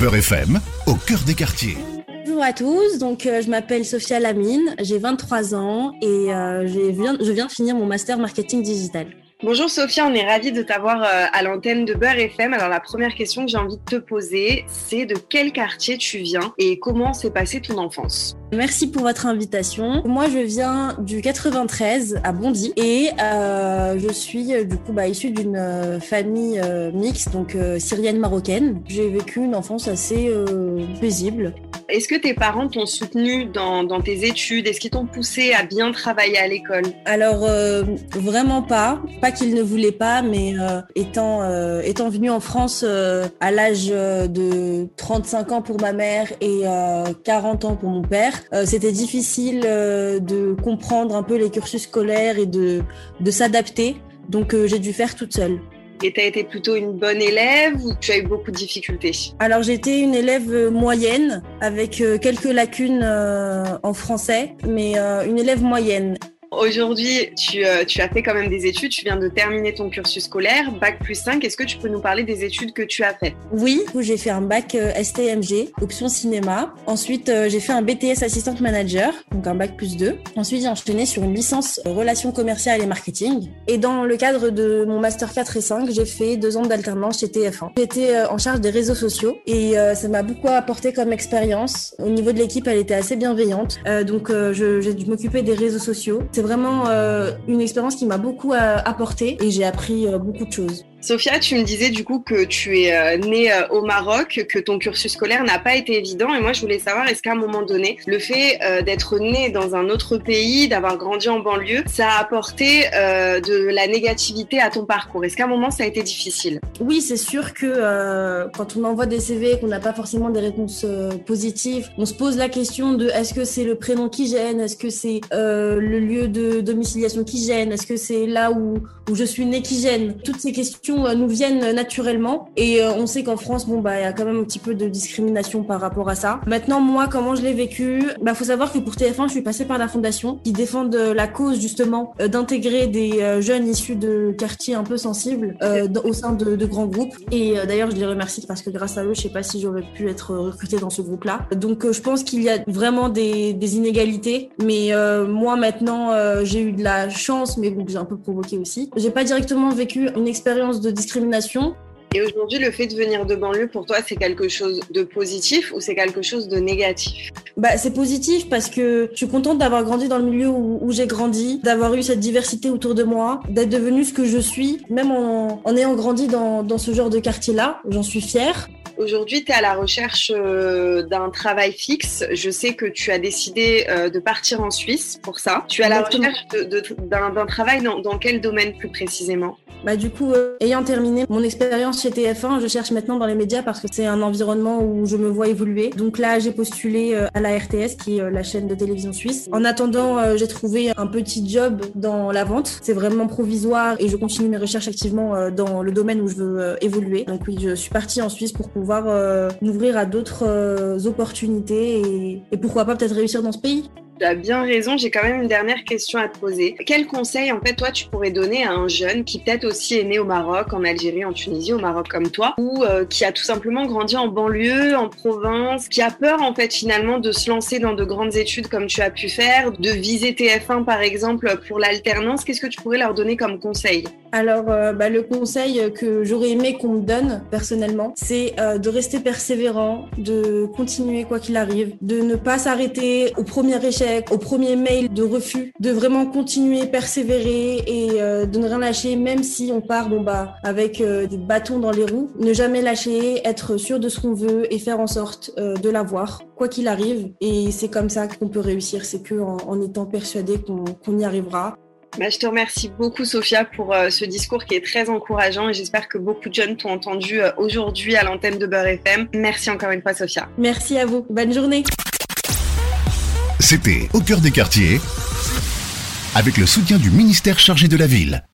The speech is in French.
Beurre FM, au cœur des quartiers. Bonjour à tous, donc euh, je m'appelle Sophia Lamine, j'ai 23 ans et euh, je, viens, je viens de finir mon master marketing digital. Bonjour Sophia, on est ravis de t'avoir euh, à l'antenne de Beurre FM. Alors la première question que j'ai envie de te poser, c'est de quel quartier tu viens et comment s'est passée ton enfance? Merci pour votre invitation. Moi, je viens du 93 à Bondy et euh, je suis euh, du coup bah, issue d'une famille mixte, donc syrienne marocaine. J'ai vécu une enfance assez paisible. Est-ce que tes parents t'ont soutenu dans, tes études? Est-ce qu'ils t'ont poussé à bien travailler à l'école? Alors euh, vraiment pas, pas qu'ils ne voulaient pas, mais euh, étant euh, étant venu en France euh, à l'âge de 35 ans pour ma mère et 40 ans pour mon père, c'était difficile de comprendre un peu les cursus scolaires et de de s'adapter. Donc j'ai dû faire toute seule. Et tu as été plutôt une bonne élève ou tu as eu beaucoup de difficultés Alors j'étais une élève moyenne avec quelques lacunes en français, mais une élève moyenne. Aujourd'hui, tu, euh, tu, as fait quand même des études, tu viens de terminer ton cursus scolaire, bac plus 5. Est-ce que tu peux nous parler des études que tu as faites? Oui, j'ai fait un bac euh, STMG, option cinéma. Ensuite, euh, j'ai fait un BTS assistant manager, donc un bac plus 2. Ensuite, j'ai enchaîné sur une licence relations commerciales et marketing. Et dans le cadre de mon master 4 et 5, j'ai fait deux ans d'alternance chez TF1. J'étais en charge des réseaux sociaux et ça m'a beaucoup apporté comme expérience. Au niveau de l'équipe, elle était assez bienveillante. donc, j'ai dû m'occuper des réseaux sociaux vraiment euh, une expérience qui m'a beaucoup euh, apporté et j'ai appris euh, beaucoup de choses. Sophia, tu me disais du coup que tu es euh, née euh, au Maroc, que ton cursus scolaire n'a pas été évident. Et moi, je voulais savoir, est-ce qu'à un moment donné, le fait euh, d'être née dans un autre pays, d'avoir grandi en banlieue, ça a apporté de la négativité à ton parcours? Est-ce qu'à un moment, ça a été difficile? Oui, c'est sûr que quand on envoie des CV et qu'on n'a pas forcément des réponses positives, on se pose la question de est-ce que c'est le prénom qui gêne? Est-ce que c'est le lieu de domiciliation qui gêne? Est-ce que c'est là où, où je suis née qui gêne? Toutes ces questions nous viennent naturellement et on sait qu'en France bon bah il y a quand même un petit peu de discrimination par rapport à ça. Maintenant moi comment je l'ai vécu? Bah faut savoir que pour TF1 je suis passée par la fondation qui défendent la cause justement d'intégrer des jeunes issus de quartiers un peu sensibles euh, au sein de, de, grands groupes et euh, d'ailleurs je les remercie parce que grâce à eux je sais pas si j'aurais pu être recrutée dans ce groupe là. Donc euh, je pense qu'il y a vraiment des, des inégalités mais moi maintenant j'ai eu de la chance mais bon j'ai un peu provoqué aussi. J'ai pas directement vécu une expérience de discrimination. Et aujourd'hui, le fait de venir de banlieue, pour toi, c'est quelque chose de positif ou c'est quelque chose de négatif? Bah, c'est positif parce que je suis contente d'avoir grandi dans le milieu où, où j'ai grandi, d'avoir eu cette diversité autour de moi, d'être devenue ce que je suis, même en, en ayant grandi dans, dans ce genre de quartier-là. J'en suis fière. Aujourd'hui, tu es à la recherche euh, d'un travail fixe. Je sais que tu as décidé euh, de partir en Suisse pour ça. Tu es à la recherche d'un travail dans, dans, quel domaine plus précisément? Bah, Du coup, euh, ayant terminé mon expérience chez TF1, je cherche maintenant dans les médias parce que c'est un environnement où je me vois évoluer. Donc là, j'ai postulé à la RTS, qui est la chaîne de télévision suisse. En attendant, j'ai trouvé un petit job dans la vente. C'est vraiment provisoire et je continue mes recherches activement dans le domaine où je veux évoluer. Donc oui, je suis partie en Suisse pour pouvoir m'ouvrir à d'autres opportunités et, et pourquoi pas peut-être réussir dans ce pays tu as bien raison. J'ai quand même une dernière question à te poser. Quel conseil, en fait, toi, tu pourrais donner à un jeune qui peut-être aussi est né au Maroc, en Algérie, en Tunisie, au Maroc comme toi, ou euh, qui a tout simplement grandi en banlieue, en province, qui a peur, en fait, finalement, de se lancer dans de grandes études comme tu as pu faire, de viser TF1, par exemple, pour l'alternance? Qu'est-ce que tu pourrais leur donner comme conseil? Alors, euh, bah, le conseil que j'aurais aimé qu'on me donne, personnellement, c'est euh, de rester persévérant, de continuer quoi qu'il arrive, de ne pas s'arrêter au premier échec au premier mail de refus, de vraiment continuer, persévérer et euh, de ne rien lâcher, même si on part bon bah avec euh, des bâtons dans les roues. Ne jamais lâcher, être sûr de ce qu'on veut et faire en sorte euh, de l'avoir, quoi qu'il arrive. Et c'est comme ça qu'on peut réussir, c'est que en, en, étant persuadé qu'on qu y arrivera. Bah, je te remercie beaucoup, Sophia, pour euh, ce discours qui est très encourageant et j'espère que beaucoup de jeunes t'ont entendu euh, aujourd'hui à l'antenne de Beurre FM. Merci encore une fois, Sophia. Merci à vous. Bonne journée. C'était Au cœur des quartiers, avec le soutien du ministère chargé de la ville.